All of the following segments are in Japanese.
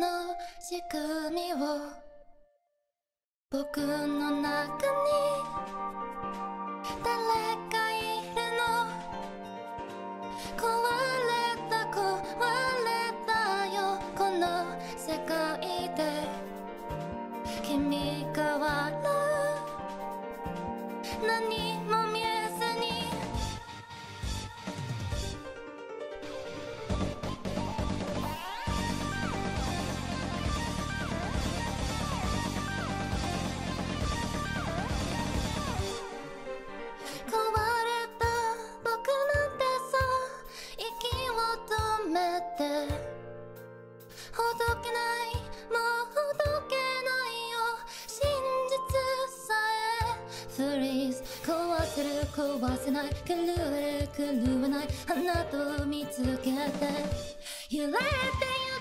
の仕組みを僕の中に誰どけないもうけないよ真実さえ。フリーズ壊せる壊せない。狂え狂わない。花と見つけて。揺れてゆ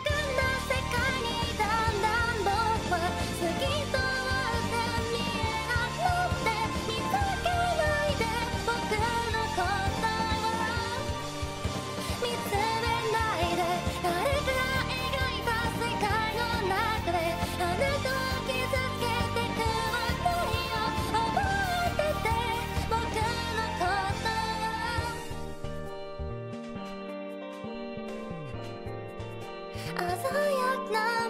not now.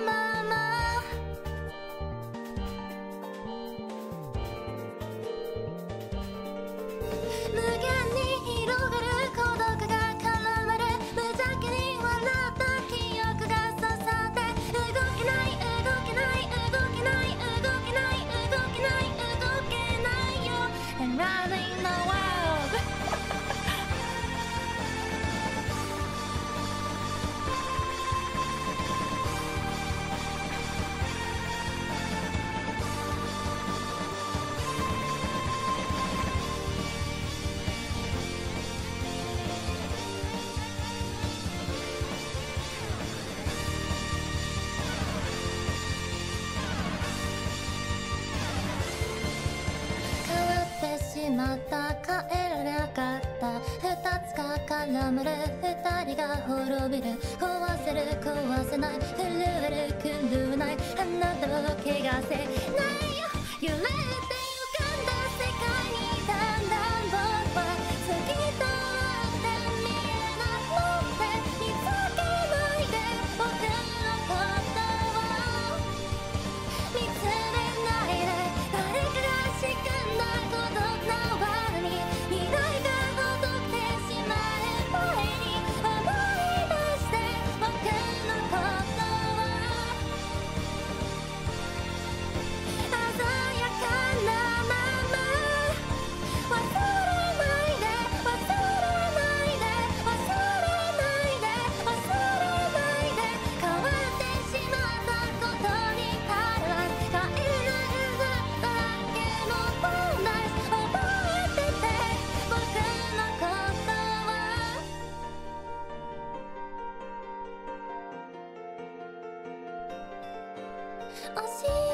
た滅びる。壊せる壊せない。震える狂わない。あなたを怪我せないよ。揺れる足